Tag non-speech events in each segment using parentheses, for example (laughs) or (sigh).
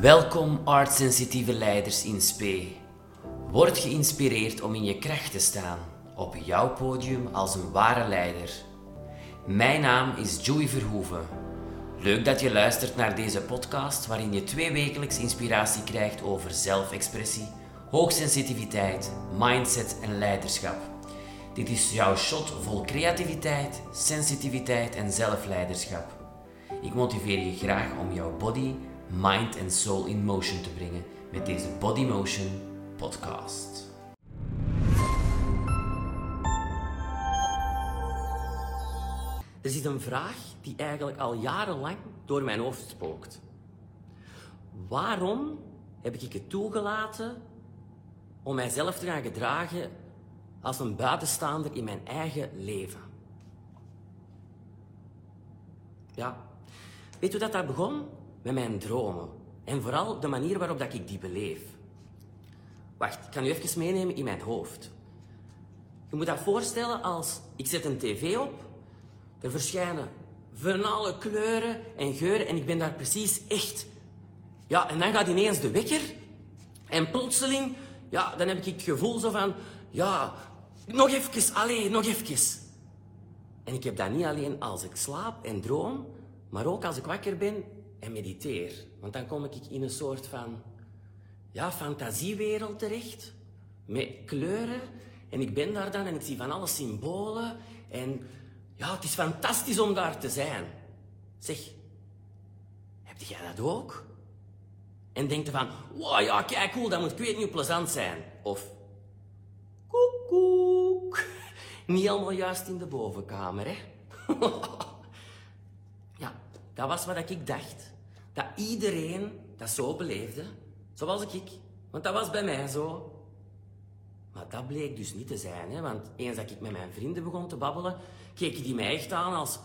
Welkom artsensitieve leiders in spe. Word geïnspireerd om in je kracht te staan, op jouw podium als een ware leider. Mijn naam is Joey Verhoeven. Leuk dat je luistert naar deze podcast waarin je twee wekelijks inspiratie krijgt over zelfexpressie, hoogsensitiviteit, mindset en leiderschap. Dit is jouw shot vol creativiteit, sensitiviteit en zelfleiderschap. Ik motiveer je graag om jouw body, mind en soul in motion te brengen met deze Body Motion podcast. Er zit een vraag die eigenlijk al jarenlang door mijn hoofd spookt. Waarom heb ik het toegelaten om mijzelf te gaan gedragen als een buitenstaander in mijn eigen leven? Ja, weet u dat dat begon? Met mijn dromen. En vooral de manier waarop dat ik die beleef. Wacht, ik kan u even meenemen in mijn hoofd. Je moet dat voorstellen als ik zet een tv op, er verschijnen van alle kleuren en geuren en ik ben daar precies echt. Ja, en dan gaat ineens de wekker en plotseling, ja, dan heb ik het gevoel zo van, ja, nog even, alleen, nog even. En ik heb dat niet alleen als ik slaap en droom, maar ook als ik wakker ben en mediteer. Want dan kom ik in een soort van ja, fantasiewereld terecht. Met kleuren. En ik ben daar dan en ik zie van alle symbolen. En ja, het is fantastisch om daar te zijn. Zeg, heb jij dat ook? En denk je van, wow, ja, kijk, cool, dat moet ik weet niet plezant zijn. Of, koekoek. (laughs) Niet helemaal juist in de bovenkamer, hè? (laughs) ja, dat was wat ik dacht. Dat iedereen dat zo beleefde, zoals ik. Want dat was bij mij zo. Maar dat bleek dus niet te zijn, hè? want eens dat ik met mijn vrienden begon te babbelen, keken die mij echt aan als,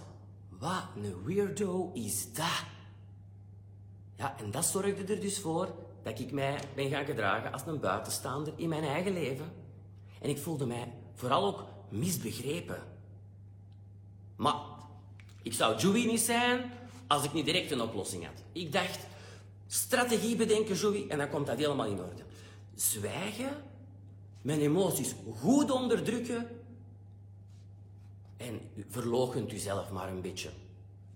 wat een weirdo is dat? Ja, en dat zorgde er dus voor dat ik mij ben gaan gedragen als een buitenstaander in mijn eigen leven. En ik voelde mij vooral ook misbegrepen. Maar ik zou Joey niet zijn als ik niet direct een oplossing had. Ik dacht, strategie bedenken, Joey, en dan komt dat helemaal in orde. Zwijgen, mijn emoties goed onderdrukken en verloochent u zelf maar een beetje.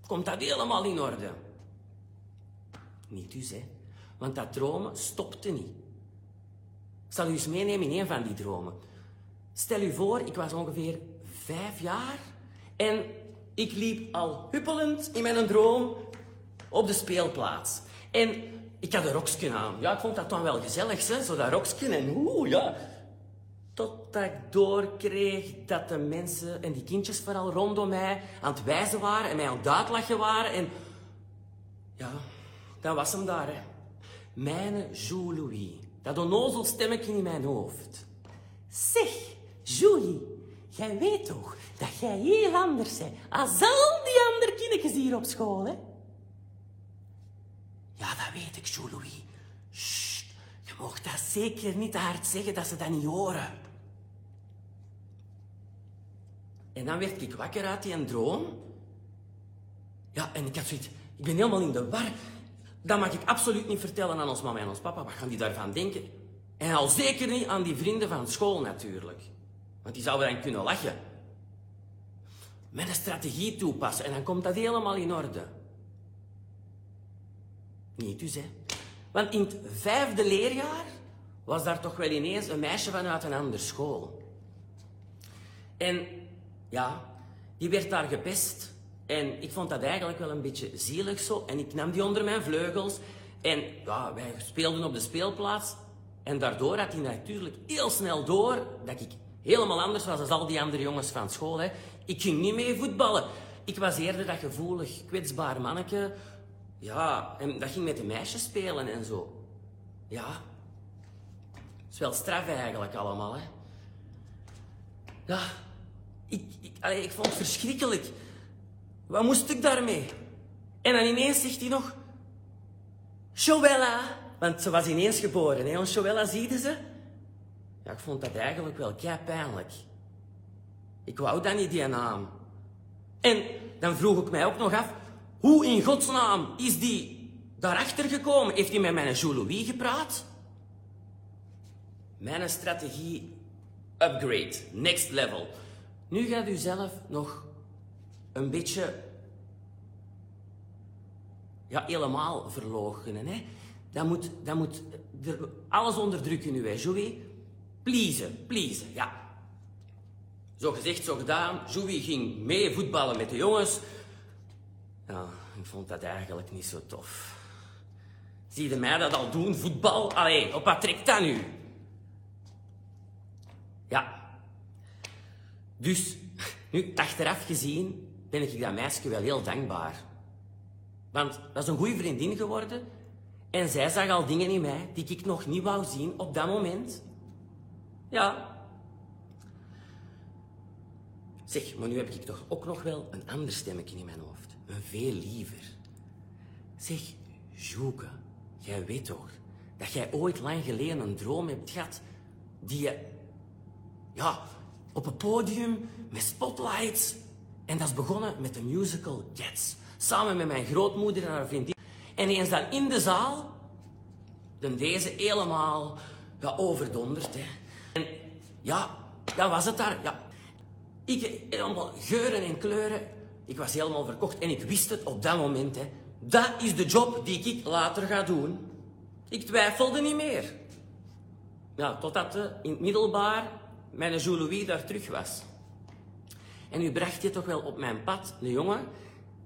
Komt dat helemaal in orde? Niet dus, hè. Want dat dromen stopte niet. Ik zal u eens meenemen in een van die dromen. Stel u voor, ik was ongeveer vijf jaar en ik liep al huppelend in mijn droom op de speelplaats. En ik had een rokje aan. Ja, ik vond dat dan wel gezellig, hè? zo dat rokje. En oeh, ja. Totdat ik doorkreeg dat de mensen, en die kindjes vooral rondom mij, aan het wijzen waren en mij aan het uitlachen waren. En ja, dan was hem daar, hè. Mijn Jules Louis. Dat onnozel stemmetje in mijn hoofd. Zeg, Julie, jij weet toch dat jij heel anders bent als al die andere kindjes hier op school, hè? Ja, dat weet ik, Jules Louis. Sst, je mocht dat zeker niet te hard zeggen dat ze dat niet horen. En dan werd ik wakker uit die droom. Ja, en ik had zoiets... Ik ben helemaal in de war. Dat mag ik absoluut niet vertellen aan ons mama en ons papa. Wat gaan die daarvan denken? En al zeker niet aan die vrienden van school natuurlijk. Want die zouden dan kunnen lachen. Met een strategie toepassen en dan komt dat helemaal in orde. Niet dus, hè. Want in het vijfde leerjaar was daar toch wel ineens een meisje vanuit een andere school. En ja, die werd daar gepest. En ik vond dat eigenlijk wel een beetje zielig zo. En ik nam die onder mijn vleugels. En ja, wij speelden op de speelplaats. En daardoor had hij natuurlijk heel snel door dat ik helemaal anders was dan al die andere jongens van school. Hè. Ik ging niet mee voetballen. Ik was eerder dat gevoelig, kwetsbaar manneke. Ja, en dat ging met de meisjes spelen en zo. Ja. Is wel straf eigenlijk allemaal, hè. Ja. Ik, ik, ik vond het verschrikkelijk. Wat moest ik daarmee? En dan ineens zegt hij nog... Joella. Want ze was ineens geboren, hè. Ons Joella, ziet ze? Ja, ik vond dat eigenlijk wel kei pijnlijk. Ik wou dan niet die naam. En dan vroeg ik mij ook nog af, hoe in godsnaam is die daarachter gekomen? Heeft hij met mijn Jean Louis gepraat? Mijn strategie upgrade, next level. Nu gaat u zelf nog een beetje ja, helemaal verloochenen. Hè? Dat moet, dat moet alles onderdrukken nu, hè, Joey. Pleasen, pleasen, ja. Zo gezegd, zo gedaan. Joey ging mee voetballen met de jongens. Ja, ik vond dat eigenlijk niet zo tof. Zie je mij dat al doen, voetbal? Allee, op wat trekt dat nu? Ja. Dus, (laughs) nu, achteraf gezien, ben ik dat meisje wel heel dankbaar. Want dat is een goede vriendin geworden. En zij zag al dingen in mij die ik nog niet wou zien op dat moment. Ja. Zeg, maar nu heb ik toch ook nog wel een ander stemmetje in mijn hoofd. Een veel liever. Zeg, Joeke, jij weet toch dat jij ooit lang geleden een droom hebt gehad die je, ja, op een podium met spotlights. En dat is begonnen met de musical Cats. Samen met mijn grootmoeder en haar vriendin. En eens dan in de zaal, dan deze helemaal ja, overdonderd. Hè. En ja, dat was het daar. Ja. Ik, helemaal geuren en kleuren. Ik was helemaal verkocht en ik wist het op dat moment. Hè. Dat is de job die ik later ga doen. Ik twijfelde niet meer. Ja, totdat uh, in het middelbaar mijn Jules Louis daar terug was. En nu bracht je toch wel op mijn pad een jongen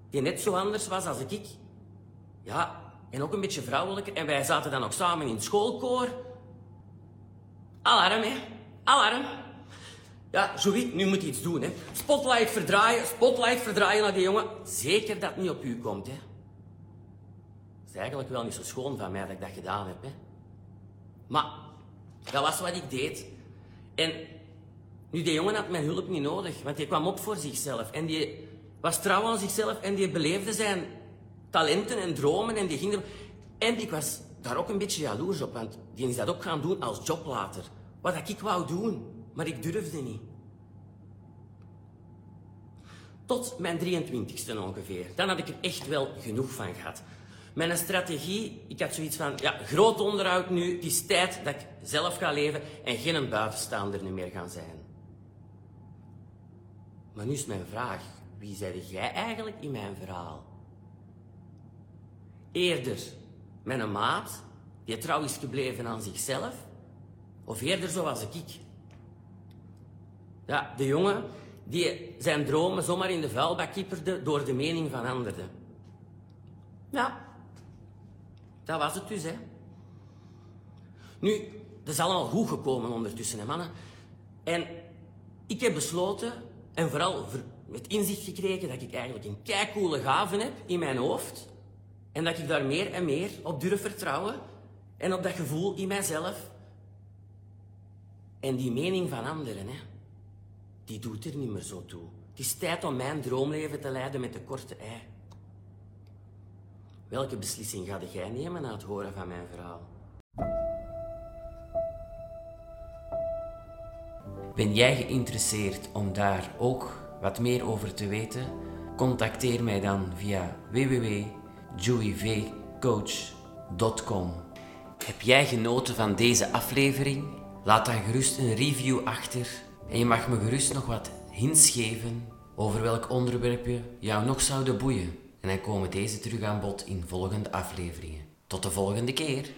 die net zo anders was als ik. Ja, en ook een beetje vrouwelijker. En wij zaten dan ook samen in schoolkoor. Alarm, hè. Alarm. Ja, Joey, nu moet je iets doen, hè. Spotlight verdraaien, spotlight verdraaien naar die jongen. Zeker dat het niet op u komt, hè. Het is eigenlijk wel niet zo schoon van mij dat ik dat gedaan heb, hè. Maar, dat was wat ik deed. En nu, die jongen had mijn hulp niet nodig, want die kwam op voor zichzelf. En die was trouw aan zichzelf en die beleefde zijn talenten en dromen en die ging er... En ik was daar ook een beetje jaloers op, want die is dat ook gaan doen als job later. Wat ik wou doen, maar ik durfde niet. Tot mijn 23ste ongeveer. Dan had ik er echt wel genoeg van gehad. Mijn strategie, ik had zoiets van, ja, groot onderhoud nu, het is tijd dat ik zelf ga leven en geen een buitenstaander meer gaan zijn. Maar nu is mijn vraag, wie zei jij eigenlijk in mijn verhaal? Eerder een maat die trouw is gebleven aan zichzelf, of eerder zoals ik. Ja, de jongen die zijn dromen zomaar in de vuilbak kipperde door de mening van anderen. Ja, dat was het dus, hè. Nu, dat is allemaal goed gekomen ondertussen, hè, mannen. En ik heb besloten, en vooral met inzicht gekregen, dat ik eigenlijk een keicoole gaven heb in mijn hoofd. En dat ik daar meer en meer op durf vertrouwen. En op dat gevoel in mijzelf. En die mening van anderen, hè, die doet er niet meer zo toe. Het is tijd om mijn droomleven te leiden met de korte ei. Welke beslissing ga jij nemen na het horen van mijn verhaal? Ben jij geïnteresseerd om daar ook wat meer over te weten? Contacteer mij dan via www.joeyvcoach.com. Heb jij genoten van deze aflevering? Laat dan gerust een review achter en je mag me gerust nog wat hints geven over welk onderwerp je jou nog zouden boeien. En dan komen deze terug aan bod in volgende afleveringen. Tot de volgende keer.